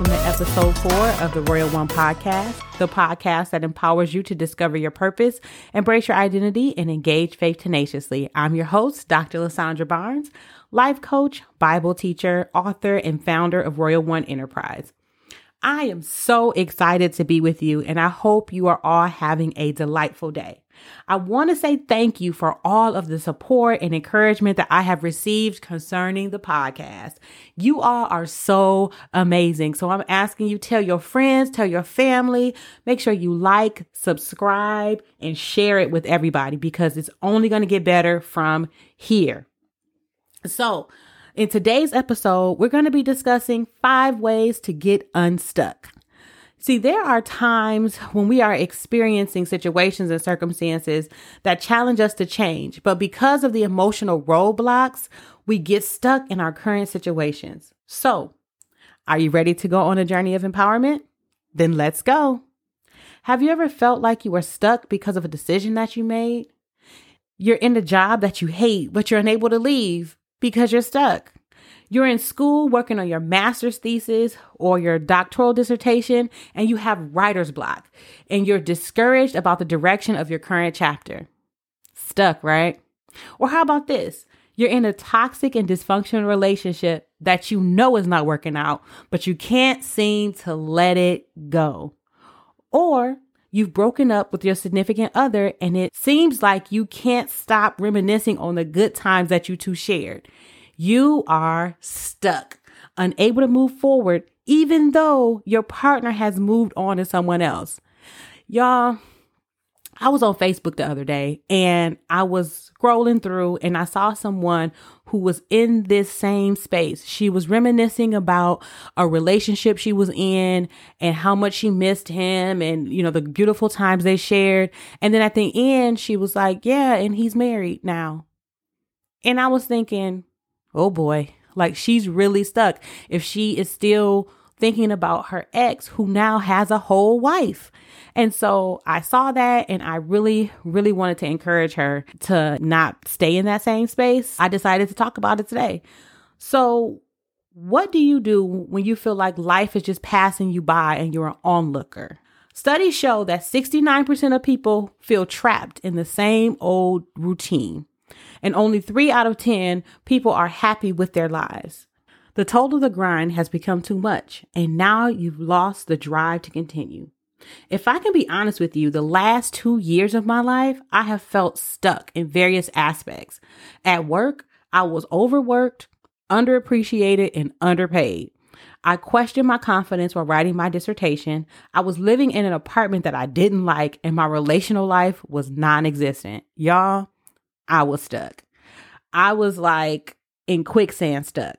welcome to episode four of the Royal One podcast, the podcast that empowers you to discover your purpose, embrace your identity, and engage faith tenaciously. I'm your host, Dr. Lasandra Barnes, life coach, Bible teacher, author, and founder of Royal One Enterprise. I am so excited to be with you, and I hope you are all having a delightful day. I want to say thank you for all of the support and encouragement that I have received concerning the podcast. You all are so amazing. So I'm asking you tell your friends, tell your family, make sure you like, subscribe, and share it with everybody because it's only going to get better from here. So, in today's episode, we're going to be discussing five ways to get unstuck. See, there are times when we are experiencing situations and circumstances that challenge us to change, but because of the emotional roadblocks, we get stuck in our current situations. So, are you ready to go on a journey of empowerment? Then let's go. Have you ever felt like you were stuck because of a decision that you made? You're in a job that you hate, but you're unable to leave because you're stuck. You're in school working on your master's thesis or your doctoral dissertation, and you have writer's block, and you're discouraged about the direction of your current chapter. Stuck, right? Or how about this? You're in a toxic and dysfunctional relationship that you know is not working out, but you can't seem to let it go. Or you've broken up with your significant other and it seems like you can't stop reminiscing on the good times that you two shared. You are stuck, unable to move forward, even though your partner has moved on to someone else. Y'all, I was on Facebook the other day and I was scrolling through and I saw someone who was in this same space. She was reminiscing about a relationship she was in and how much she missed him and, you know, the beautiful times they shared. And then at the end, she was like, Yeah, and he's married now. And I was thinking, oh boy, like she's really stuck if she is still thinking about her ex who now has a whole wife. And so I saw that and I really, really wanted to encourage her to not stay in that same space. I decided to talk about it today. So, what do you do when you feel like life is just passing you by and you're an onlooker? Studies show that 69% of people feel trapped in the same old routine and only three out of 10 people are happy with their lives. The toll of the grind has become too much, and now you've lost the drive to continue. If I can be honest with you, the last two years of my life, I have felt stuck in various aspects. At work, I was overworked, underappreciated, and underpaid. I questioned my confidence while writing my dissertation. I was living in an apartment that I didn't like, and my relational life was non existent. Y'all, I was stuck. I was like in quicksand stuck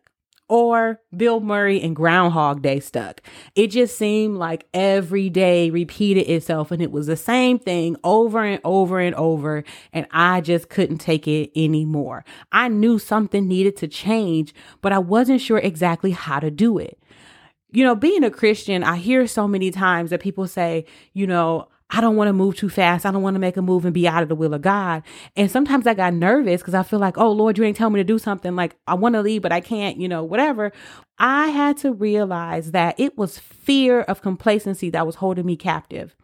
or Bill Murray in Groundhog Day stuck. It just seemed like every day repeated itself and it was the same thing over and over and over. And I just couldn't take it anymore. I knew something needed to change, but I wasn't sure exactly how to do it. You know, being a Christian, I hear so many times that people say, you know, I don't want to move too fast. I don't want to make a move and be out of the will of God. And sometimes I got nervous because I feel like, oh Lord, you ain't telling me to do something. Like I want to leave, but I can't, you know, whatever. I had to realize that it was fear of complacency that was holding me captive.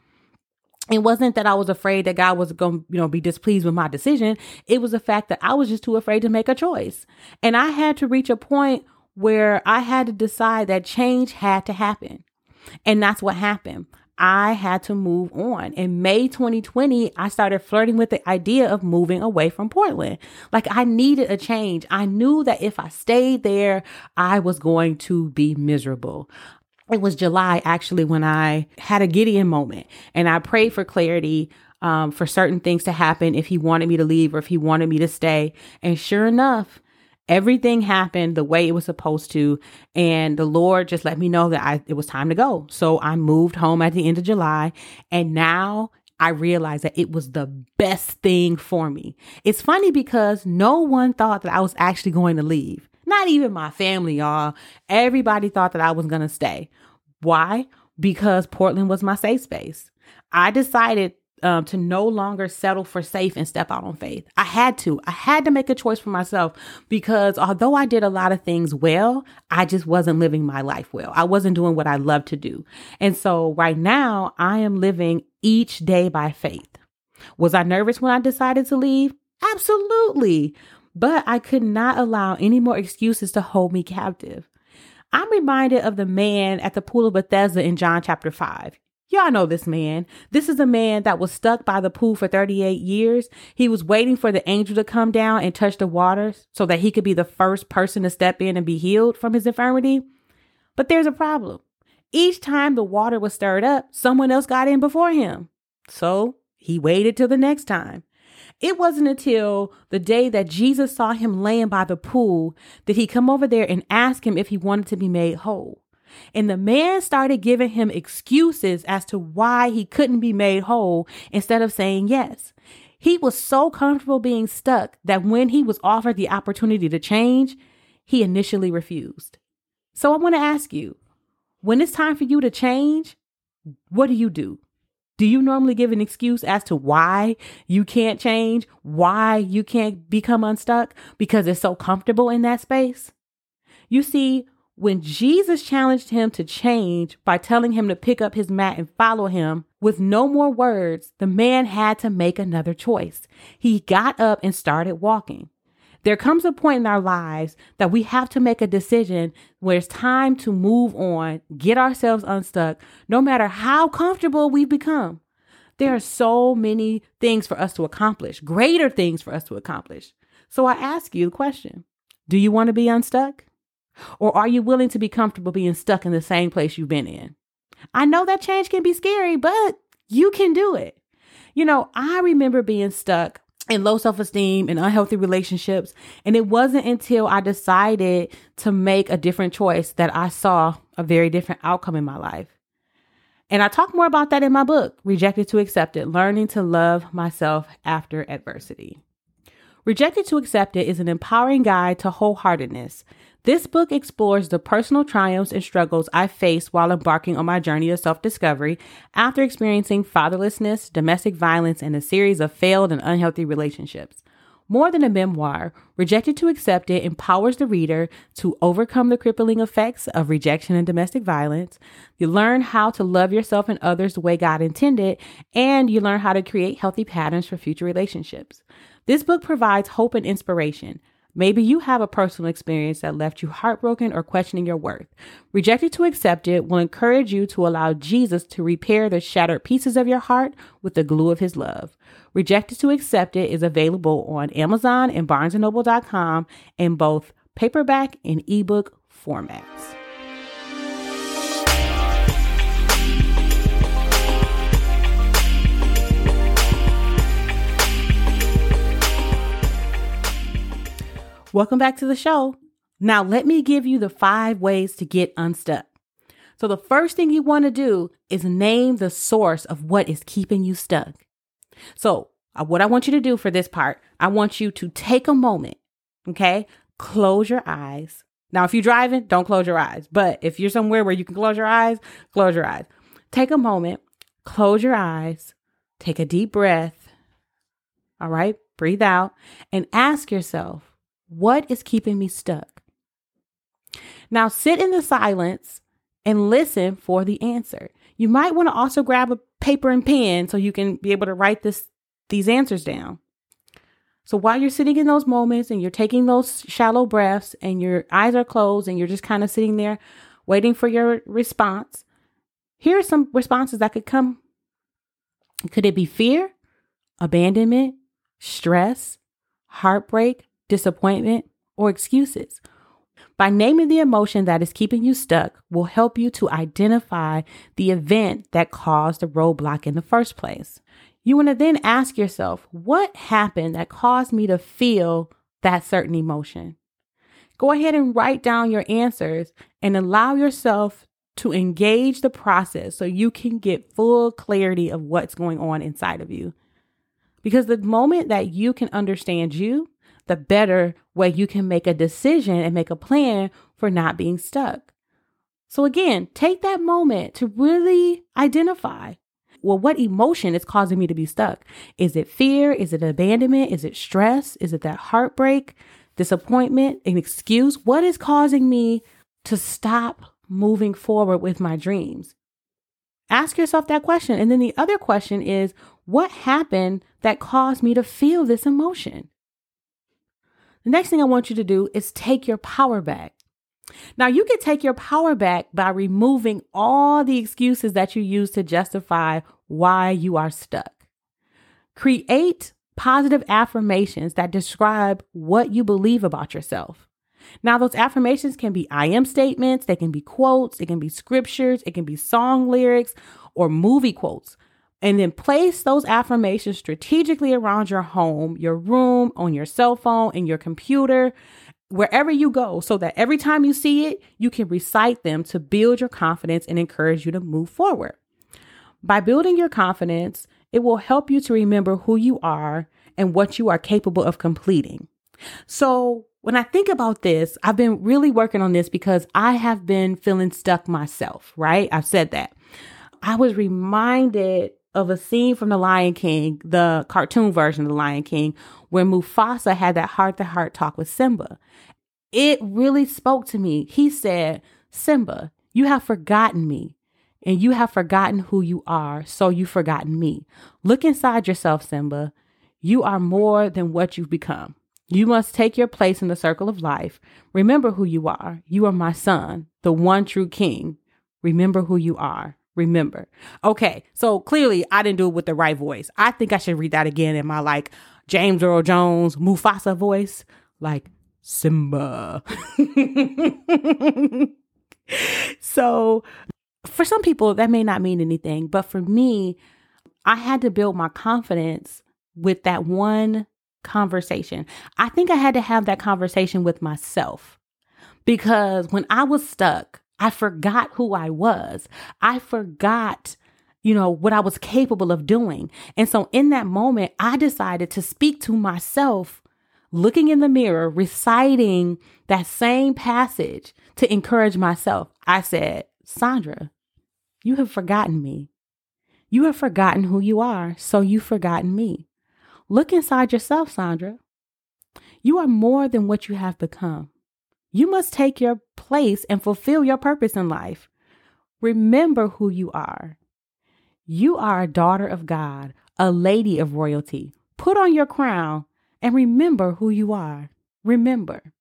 It wasn't that I was afraid that God was going to, you know, be displeased with my decision. It was the fact that I was just too afraid to make a choice. And I had to reach a point where I had to decide that change had to happen. And that's what happened. I had to move on. In May 2020, I started flirting with the idea of moving away from Portland. Like I needed a change. I knew that if I stayed there, I was going to be miserable. It was July actually when I had a Gideon moment and I prayed for clarity um, for certain things to happen if he wanted me to leave or if he wanted me to stay. And sure enough, Everything happened the way it was supposed to. And the Lord just let me know that I, it was time to go. So I moved home at the end of July. And now I realized that it was the best thing for me. It's funny because no one thought that I was actually going to leave. Not even my family, y'all. Everybody thought that I was going to stay. Why? Because Portland was my safe space. I decided um, to no longer settle for safe and step out on faith. I had to. I had to make a choice for myself because although I did a lot of things well, I just wasn't living my life well. I wasn't doing what I love to do. And so right now, I am living each day by faith. Was I nervous when I decided to leave? Absolutely. But I could not allow any more excuses to hold me captive. I'm reminded of the man at the pool of Bethesda in John chapter 5. Y'all know this man. This is a man that was stuck by the pool for 38 years. He was waiting for the angel to come down and touch the waters so that he could be the first person to step in and be healed from his infirmity. But there's a problem. Each time the water was stirred up, someone else got in before him. So he waited till the next time. It wasn't until the day that Jesus saw him laying by the pool that he come over there and ask him if he wanted to be made whole. And the man started giving him excuses as to why he couldn't be made whole instead of saying yes. He was so comfortable being stuck that when he was offered the opportunity to change, he initially refused. So I want to ask you when it's time for you to change, what do you do? Do you normally give an excuse as to why you can't change, why you can't become unstuck because it's so comfortable in that space? You see, when Jesus challenged him to change by telling him to pick up his mat and follow him, with no more words, the man had to make another choice. He got up and started walking. There comes a point in our lives that we have to make a decision where it's time to move on, get ourselves unstuck, no matter how comfortable we've become. There are so many things for us to accomplish, greater things for us to accomplish. So I ask you the question Do you want to be unstuck? Or are you willing to be comfortable being stuck in the same place you've been in? I know that change can be scary, but you can do it. You know, I remember being stuck in low self esteem and unhealthy relationships. And it wasn't until I decided to make a different choice that I saw a very different outcome in my life. And I talk more about that in my book, Rejected to Accepted Learning to Love Myself After Adversity. Rejected to Accepted is an empowering guide to wholeheartedness this book explores the personal triumphs and struggles I faced while embarking on my journey of self discovery after experiencing fatherlessness, domestic violence, and a series of failed and unhealthy relationships. More than a memoir, Rejected to Accepted empowers the reader to overcome the crippling effects of rejection and domestic violence. You learn how to love yourself and others the way God intended, and you learn how to create healthy patterns for future relationships. This book provides hope and inspiration. Maybe you have a personal experience that left you heartbroken or questioning your worth. Rejected to Accepted will encourage you to allow Jesus to repair the shattered pieces of your heart with the glue of his love. Rejected to Accepted is available on Amazon and BarnesandNoble.com in both paperback and ebook formats. Welcome back to the show. Now, let me give you the five ways to get unstuck. So, the first thing you want to do is name the source of what is keeping you stuck. So, uh, what I want you to do for this part, I want you to take a moment, okay? Close your eyes. Now, if you're driving, don't close your eyes. But if you're somewhere where you can close your eyes, close your eyes. Take a moment, close your eyes, take a deep breath. All right, breathe out and ask yourself, what is keeping me stuck? Now sit in the silence and listen for the answer. You might want to also grab a paper and pen so you can be able to write this these answers down. So while you're sitting in those moments and you're taking those shallow breaths and your eyes are closed and you're just kind of sitting there waiting for your response, here are some responses that could come. Could it be fear, abandonment, stress, heartbreak, disappointment, or excuses. By naming the emotion that is keeping you stuck will help you to identify the event that caused the roadblock in the first place. You want to then ask yourself, what happened that caused me to feel that certain emotion? Go ahead and write down your answers and allow yourself to engage the process so you can get full clarity of what's going on inside of you. Because the moment that you can understand you, the better way you can make a decision and make a plan for not being stuck. So, again, take that moment to really identify. well, what emotion is causing me to be stuck? Is it fear? Is it abandonment? Is it stress? Is it that heartbreak, disappointment, an excuse? What is causing me to stop moving forward with my dreams? Ask yourself that question. And then the other question is, what happened that caused me to feel this emotion? The next thing I want you to do is take your power back. Now, you can take your power back by removing all the excuses that you use to justify why you are stuck. Create positive affirmations that describe what you believe about yourself. Now, those affirmations can be I am statements, they can be quotes, it can be scriptures, it can be song lyrics or movie quotes. And then place those affirmations strategically around your home, your room, on your cell phone, in your computer, wherever you go, so that every time you see it, you can recite them to build your confidence and encourage you to move forward. By building your confidence, it will help you to remember who you are and what you are capable of completing. So, when I think about this, I've been really working on this because I have been feeling stuck myself, right? I've said that. I was reminded of a scene from The Lion King, the cartoon version of The Lion King, where Mufasa had that heart to heart talk with Simba. It really spoke to me. He said, Simba, you have forgotten me and you have forgotten who you are, so you've forgotten me. Look inside yourself, Simba. You are more than what you've become. You must take your place in the circle of life. Remember who you are. You are my son, the one true king. Remember who you are. Remember. Okay, so clearly I didn't do it with the right voice. I think I should read that again in my like James Earl Jones Mufasa voice, like Simba. so for some people, that may not mean anything, but for me, I had to build my confidence with that one conversation. I think I had to have that conversation with myself because when I was stuck, I forgot who I was. I forgot, you know, what I was capable of doing. And so in that moment, I decided to speak to myself, looking in the mirror, reciting that same passage to encourage myself. I said, Sandra, you have forgotten me. You have forgotten who you are, so you've forgotten me. Look inside yourself, Sandra. You are more than what you have become. You must take your place and fulfill your purpose in life. Remember who you are. You are a daughter of God, a lady of royalty. Put on your crown and remember who you are. Remember.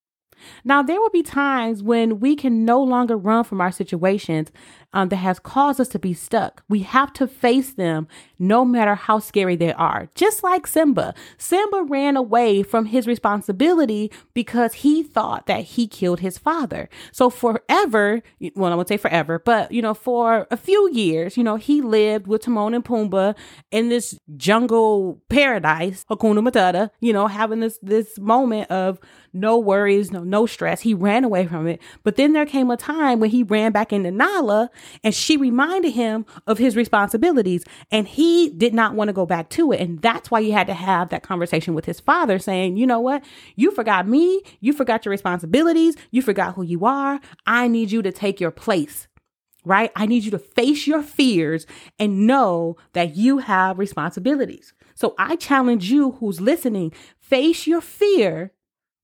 Now, there will be times when we can no longer run from our situations um, that has caused us to be stuck. We have to face them no matter how scary they are. Just like Simba. Simba ran away from his responsibility because he thought that he killed his father. So forever, well, I would say forever, but you know, for a few years, you know, he lived with Timon and Pumbaa in this jungle paradise, Hakuna Matata, you know, having this this moment of no worries, no no stress. He ran away from it. But then there came a time when he ran back into Nala and she reminded him of his responsibilities and he did not want to go back to it. And that's why he had to have that conversation with his father saying, you know what? You forgot me. You forgot your responsibilities. You forgot who you are. I need you to take your place right? I need you to face your fears and know that you have responsibilities. So I challenge you who's listening, face your fear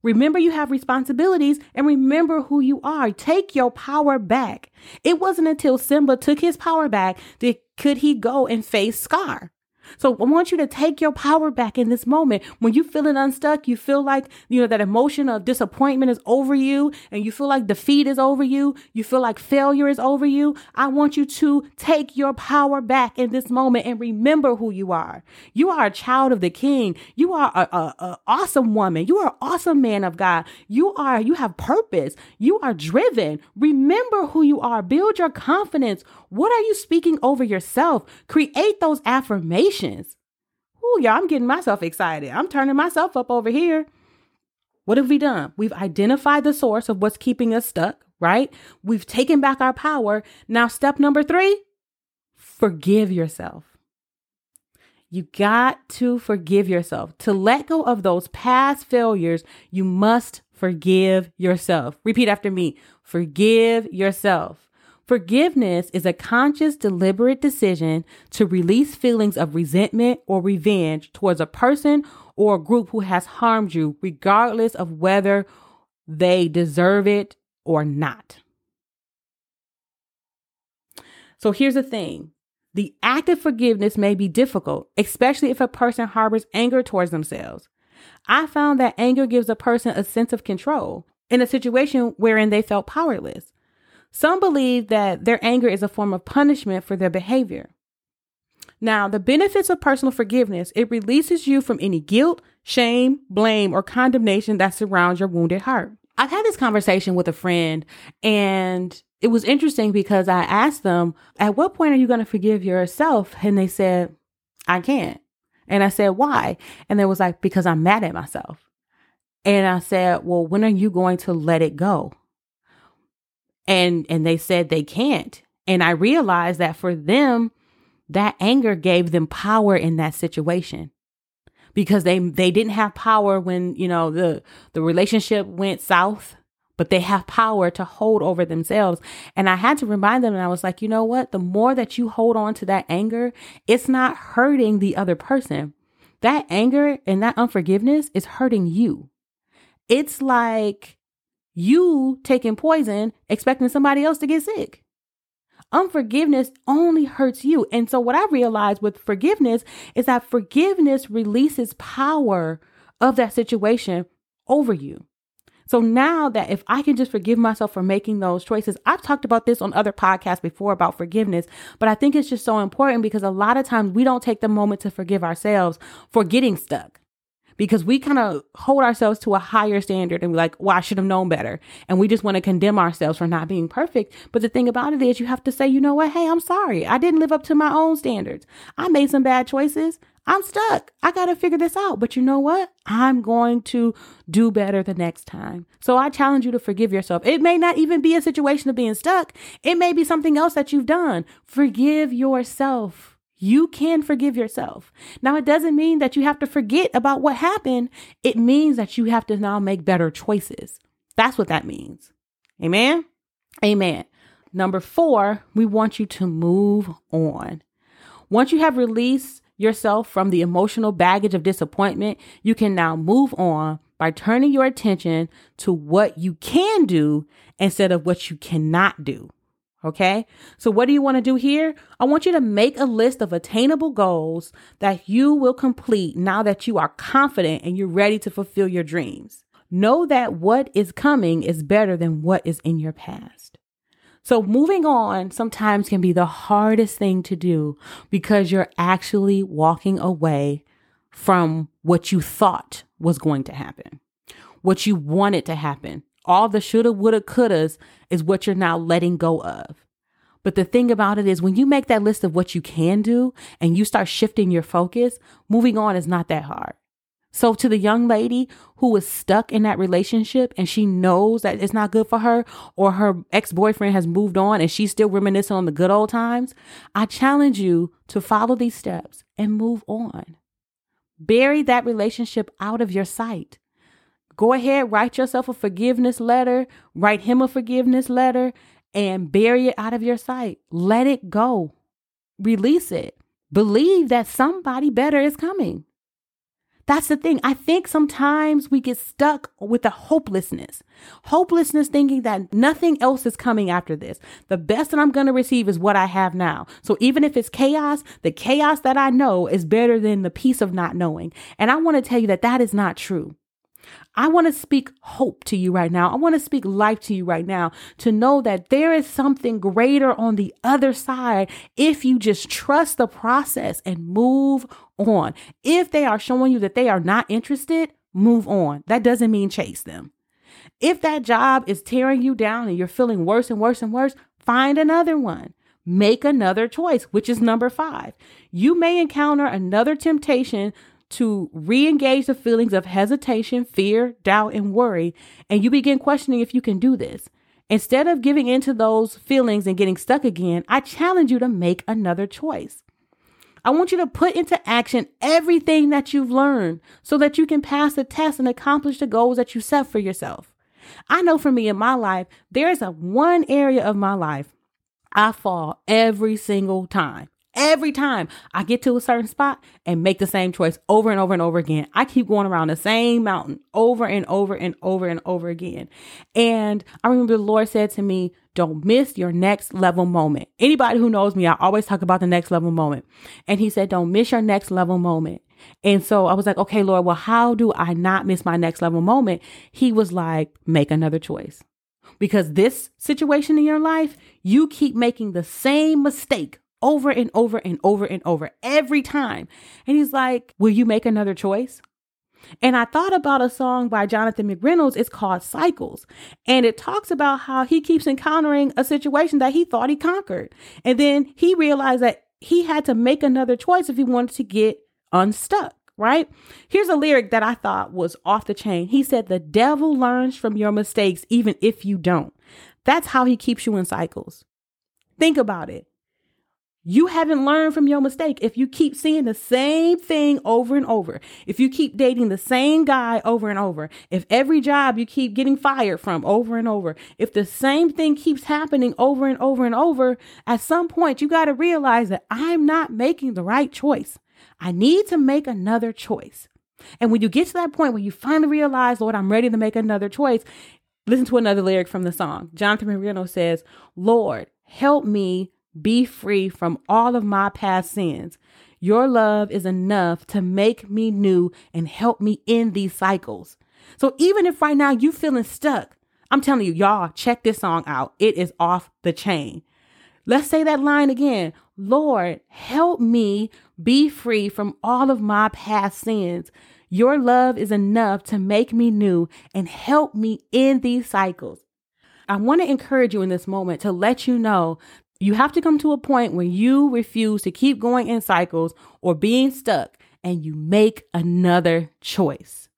Remember, you have responsibilities and remember who you are. Take your power back. It wasn't until Simba took his power back that could he go and face Scar. So I want you to take your power back in this moment. When you feeling unstuck, you feel like, you know, that emotion of disappointment is over you and you feel like defeat is over you. You feel like failure is over you. I want you to take your power back in this moment and remember who you are. You are a child of the king. You are a, a, a awesome woman. You are an awesome man of God. You are, you have purpose. You are driven. Remember who you are. Build your confidence. What are you speaking over yourself? Create those affirmations. Oh, yeah, I'm getting myself excited. I'm turning myself up over here. What have we done? We've identified the source of what's keeping us stuck, right? We've taken back our power. Now, step number three forgive yourself. You got to forgive yourself. To let go of those past failures, you must forgive yourself. Repeat after me forgive yourself. Forgiveness is a conscious, deliberate decision to release feelings of resentment or revenge towards a person or a group who has harmed you, regardless of whether they deserve it or not. So here's the thing the act of forgiveness may be difficult, especially if a person harbors anger towards themselves. I found that anger gives a person a sense of control in a situation wherein they felt powerless. Some believe that their anger is a form of punishment for their behavior. Now, the benefits of personal forgiveness, it releases you from any guilt, shame, blame, or condemnation that surrounds your wounded heart. I've had this conversation with a friend and it was interesting because I asked them, at what point are you going to forgive yourself? And they said, I can't. And I said, why? And they was like, because I'm mad at myself. And I said, well, when are you going to let it go? And, and they said they can't. And I realized that for them, that anger gave them power in that situation because they, they didn't have power when, you know, the, the relationship went south but they have power to hold over themselves. And I had to remind them, and I was like, you know what? The more that you hold on to that anger, it's not hurting the other person. That anger and that unforgiveness is hurting you. It's like you taking poison, expecting somebody else to get sick. Unforgiveness only hurts you. And so, what I realized with forgiveness is that forgiveness releases power of that situation over you. So now that if I can just forgive myself for making those choices, I've talked about this on other podcasts before about forgiveness, but I think it's just so important because a lot of times we don't take the moment to forgive ourselves for getting stuck because we kind of hold ourselves to a higher standard and we're like, well, I should have known better. And we just want to condemn ourselves for not being perfect. But the thing about it is, you have to say, you know what? Hey, I'm sorry. I didn't live up to my own standards. I made some bad choices. I'm stuck. I got to figure this out. But you know what? I'm going to do better the next time. So I challenge you to forgive yourself. It may not even be a situation of being stuck, it may be something else that you've done. Forgive yourself. You can forgive yourself. Now, it doesn't mean that you have to forget about what happened. It means that you have to now make better choices. That's what that means. Amen. Amen. Number four, we want you to move on. Once you have released yourself from the emotional baggage of disappointment, you can now move on by turning your attention to what you can do instead of what you cannot do. Okay. So what do you want to do here? I want you to make a list of attainable goals that you will complete now that you are confident and you're ready to fulfill your dreams. Know that what is coming is better than what is in your past. So moving on sometimes can be the hardest thing to do because you're actually walking away from what you thought was going to happen, what you wanted to happen. All the shoulda, woulda, couldas is what you're now letting go of. But the thing about it is when you make that list of what you can do and you start shifting your focus, moving on is not that hard. So to the young lady who was stuck in that relationship and she knows that it's not good for her or her ex-boyfriend has moved on and she's still reminiscing on the good old times, I challenge you to follow these steps and move on. Bury that relationship out of your sight. Go ahead, write yourself a forgiveness letter, write him a forgiveness letter and bury it out of your sight. Let it go. Release it. Believe that somebody better is coming. That's the thing. I think sometimes we get stuck with the hopelessness. Hopelessness thinking that nothing else is coming after this. The best that I'm going to receive is what I have now. So even if it's chaos, the chaos that I know is better than the peace of not knowing. And I want to tell you that that is not true. I want to speak hope to you right now. I want to speak life to you right now to know that there is something greater on the other side if you just trust the process and move on. If they are showing you that they are not interested, move on. That doesn't mean chase them. If that job is tearing you down and you're feeling worse and worse and worse, find another one. Make another choice, which is number five. You may encounter another temptation to re engage the feelings of hesitation, fear, doubt, and worry, and you begin questioning if you can do this. Instead of giving into those feelings and getting stuck again, I challenge you to make another choice. I want you to put into action everything that you've learned so that you can pass the test and accomplish the goals that you set for yourself. I know for me in my life, there is a one area of my life I fall every single time. Every time I get to a certain spot and make the same choice over and over and over again, I keep going around the same mountain over and over and over and over again. And I remember the Lord said to me, Don't miss your next level moment. Anybody who knows me, I always talk about the next level moment. And He said, Don't miss your next level moment. And so I was like, Okay, Lord, well, how do I not miss my next level moment? He was like, Make another choice. Because this situation in your life, you keep making the same mistake over and over and over and over every time. And he's like, Will you make another choice? And I thought about a song by Jonathan McReynolds. It's called Cycles. And it talks about how he keeps encountering a situation that he thought he conquered. And then he realized that he had to make another choice if he wanted to get unstuck, right? Here's a lyric that I thought was off the chain. He said, The devil learns from your mistakes, even if you don't. That's how he keeps you in cycles. Think about it. You haven't learned from your mistake if you keep seeing the same thing over and over. If you keep dating the same guy over and over. If every job you keep getting fired from over and over. If the same thing keeps happening over and over and over, at some point you got to realize that I'm not making the right choice. I need to make another choice. And when you get to that point where you finally realize, Lord, I'm ready to make another choice, listen to another lyric from the song. Jonathan McReynolds says, Lord, help me be free from all of my past sins. Your love is enough to make me new and help me in these cycles. So even if right now you feeling stuck, I'm telling you, y'all, check this song out. It is off the chain. Let's say that line again. Lord, help me be free from all of my past sins. Your love is enough to make me new and help me in these cycles. I want to encourage you in this moment to let you know you have to come to a point where you refuse to keep going in cycles or being stuck and you make another choice.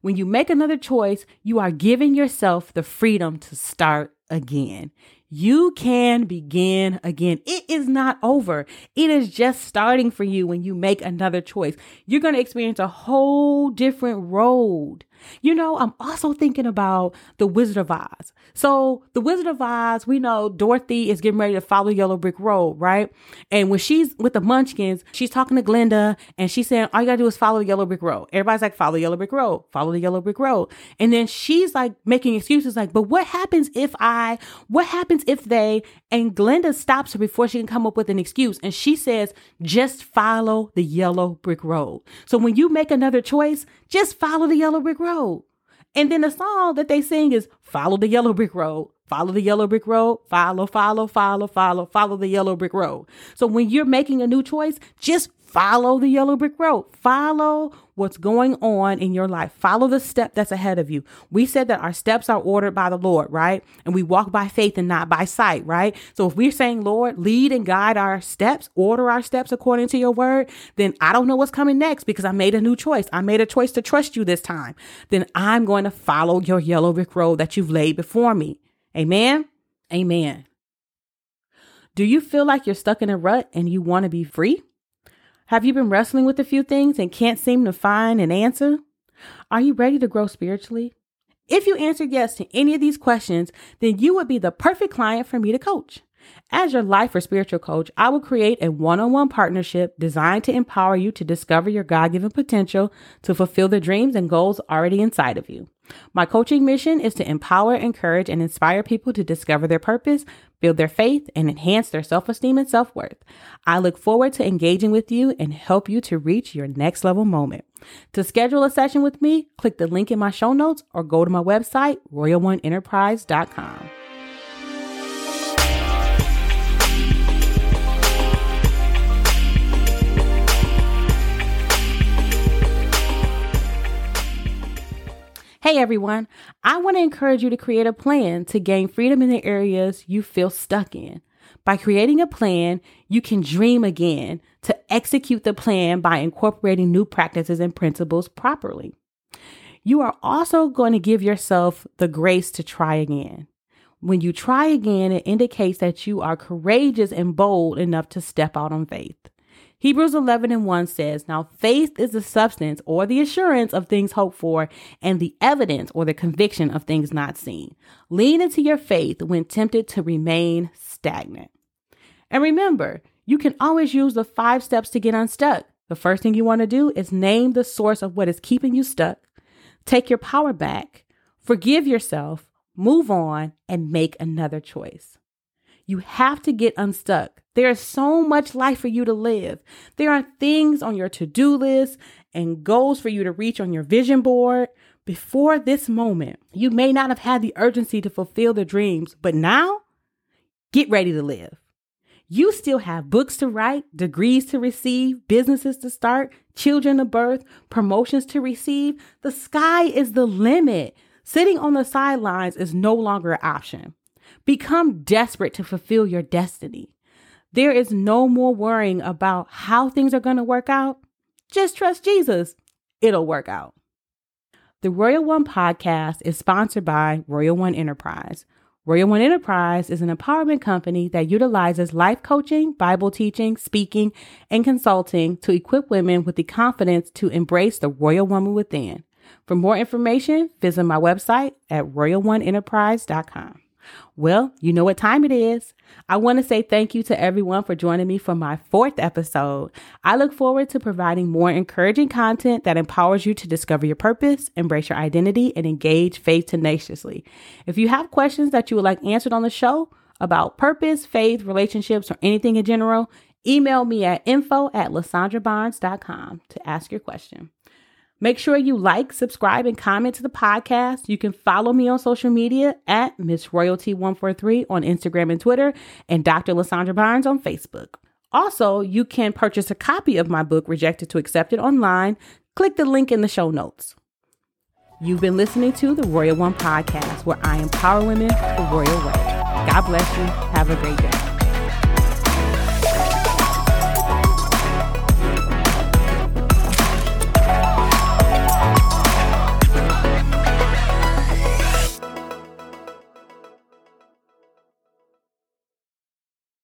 When you make another choice, you are giving yourself the freedom to start again. You can begin again. It is not over. It is just starting for you when you make another choice. You're going to experience a whole different road. You know, I'm also thinking about the Wizard of Oz. So, the Wizard of Oz, we know Dorothy is getting ready to follow Yellow Brick Road, right? And when she's with the Munchkins, she's talking to Glinda and she's saying, All you gotta do is follow the Yellow Brick Road. Everybody's like, Follow Yellow Brick Road, follow the Yellow Brick Road. And then she's like making excuses, like, But what happens if I, what happens if they, and Glinda stops her before she can come up with an excuse. And she says, Just follow the Yellow Brick Road. So, when you make another choice, just follow the Yellow Brick Road. And then the song that they sing is Follow the Yellow Brick Road. Follow the yellow brick road. Follow, follow, follow, follow, follow the yellow brick road. So when you're making a new choice, just follow the yellow brick road. Follow what's going on in your life. Follow the step that's ahead of you. We said that our steps are ordered by the Lord, right? And we walk by faith and not by sight, right? So if we're saying, Lord, lead and guide our steps, order our steps according to your word, then I don't know what's coming next because I made a new choice. I made a choice to trust you this time. Then I'm going to follow your yellow brick road that you've laid before me. Amen. Amen. Do you feel like you're stuck in a rut and you want to be free? Have you been wrestling with a few things and can't seem to find an answer? Are you ready to grow spiritually? If you answered yes to any of these questions, then you would be the perfect client for me to coach. As your life or spiritual coach, I will create a one on one partnership designed to empower you to discover your God given potential to fulfill the dreams and goals already inside of you. My coaching mission is to empower, encourage, and inspire people to discover their purpose, build their faith, and enhance their self esteem and self worth. I look forward to engaging with you and help you to reach your next level moment. To schedule a session with me, click the link in my show notes or go to my website, royal1enterprise.com. Hey everyone, I want to encourage you to create a plan to gain freedom in the areas you feel stuck in. By creating a plan, you can dream again to execute the plan by incorporating new practices and principles properly. You are also going to give yourself the grace to try again. When you try again, it indicates that you are courageous and bold enough to step out on faith. Hebrews 11 and 1 says, Now faith is the substance or the assurance of things hoped for and the evidence or the conviction of things not seen. Lean into your faith when tempted to remain stagnant. And remember, you can always use the five steps to get unstuck. The first thing you want to do is name the source of what is keeping you stuck, take your power back, forgive yourself, move on, and make another choice. You have to get unstuck. There is so much life for you to live. There are things on your to do list and goals for you to reach on your vision board. Before this moment, you may not have had the urgency to fulfill the dreams, but now get ready to live. You still have books to write, degrees to receive, businesses to start, children to birth, promotions to receive. The sky is the limit. Sitting on the sidelines is no longer an option. Become desperate to fulfill your destiny. There is no more worrying about how things are going to work out. Just trust Jesus. It'll work out. The Royal One podcast is sponsored by Royal One Enterprise. Royal One Enterprise is an empowerment company that utilizes life coaching, Bible teaching, speaking, and consulting to equip women with the confidence to embrace the royal woman within. For more information, visit my website at royal1enterprise.com. Well, you know what time it is. I want to say thank you to everyone for joining me for my fourth episode. I look forward to providing more encouraging content that empowers you to discover your purpose, embrace your identity, and engage faith tenaciously. If you have questions that you would like answered on the show about purpose, faith, relationships, or anything in general, email me at info at lasandrabarnes.com to ask your question. Make sure you like, subscribe, and comment to the podcast. You can follow me on social media at Miss Royalty143 on Instagram and Twitter, and Dr. Lasandra Barnes on Facebook. Also, you can purchase a copy of my book, Rejected to Accepted, online. Click the link in the show notes. You've been listening to the Royal One podcast, where I empower women the royal way. God bless you. Have a great day.